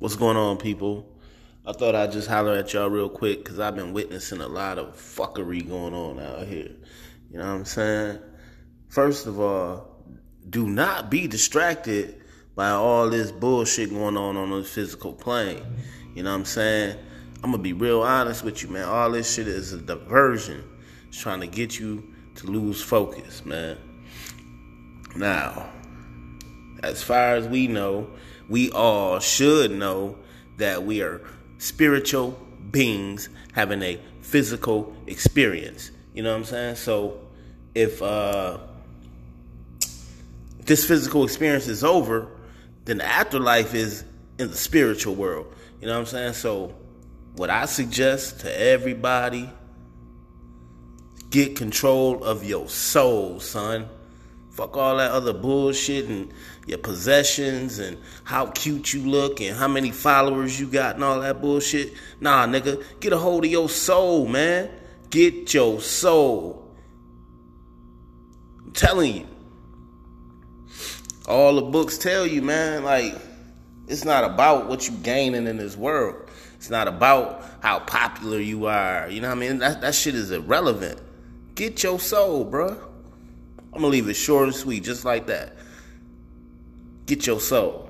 What's going on, people? I thought I'd just holler at y'all real quick because I've been witnessing a lot of fuckery going on out here. You know what I'm saying? First of all, do not be distracted by all this bullshit going on on the physical plane. You know what I'm saying? I'm gonna be real honest with you, man. All this shit is a diversion. It's trying to get you to lose focus, man. Now, as far as we know, we all should know that we are spiritual beings having a physical experience. You know what I'm saying? So if uh this physical experience is over, then the afterlife is in the spiritual world. You know what I'm saying? So what I suggest to everybody get control of your soul, son. Fuck all that other bullshit and your possessions and how cute you look and how many followers you got and all that bullshit. Nah, nigga, get a hold of your soul, man. Get your soul. I'm telling you. All the books tell you, man, like, it's not about what you're gaining in this world. It's not about how popular you are. You know what I mean? That, that shit is irrelevant. Get your soul, bruh. I'm gonna leave it short and sweet, just like that. Get your soul.